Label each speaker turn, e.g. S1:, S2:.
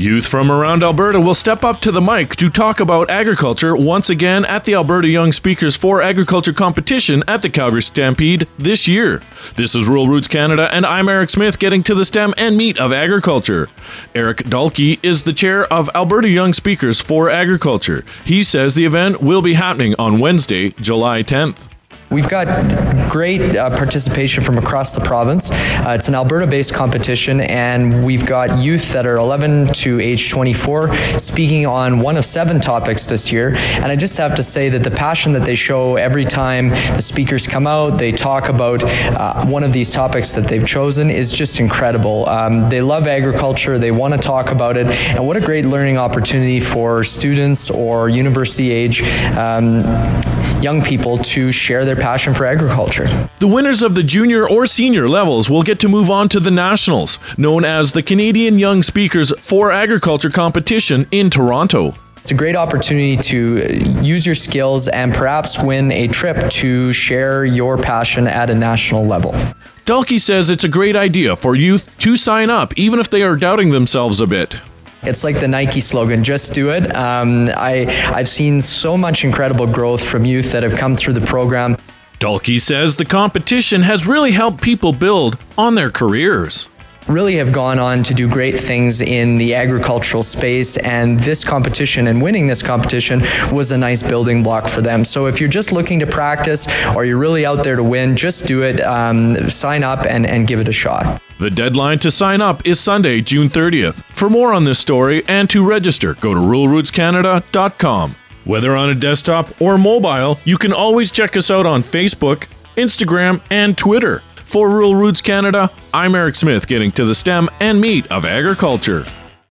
S1: Youth from around Alberta will step up to the mic to talk about agriculture once again at the Alberta Young Speakers for Agriculture competition at the Calgary Stampede this year. This is Rural Roots Canada, and I'm Eric Smith getting to the stem and meat of agriculture. Eric Dalkey is the chair of Alberta Young Speakers for Agriculture. He says the event will be happening on Wednesday, July 10th.
S2: We've got great uh, participation from across the province. Uh, it's an Alberta based competition, and we've got youth that are 11 to age 24 speaking on one of seven topics this year. And I just have to say that the passion that they show every time the speakers come out, they talk about uh, one of these topics that they've chosen is just incredible. Um, they love agriculture, they want to talk about it, and what a great learning opportunity for students or university age um, young people to share their passion for agriculture.
S1: The winners of the junior or senior levels will get to move on to the nationals, known as the Canadian Young Speakers for Agriculture competition in Toronto.
S2: It's a great opportunity to use your skills and perhaps win a trip to share your passion at a national level.
S1: Dalkey says it's a great idea for youth to sign up, even if they are doubting themselves a bit.
S2: It's like the Nike slogan, just do it. Um, I, I've seen so much incredible growth from youth that have come through the program.
S1: Dalkey says the competition has really helped people build on their careers
S2: really have gone on to do great things in the agricultural space and this competition and winning this competition was a nice building block for them so if you're just looking to practice or you're really out there to win just do it um, sign up and, and give it a shot
S1: the deadline to sign up is Sunday, June 30th. For more on this story and to register, go to ruralrootscanada.com. Whether on a desktop or mobile, you can always check us out on Facebook, Instagram, and Twitter. For Rural Roots Canada, I'm Eric Smith getting to the stem and meat of agriculture.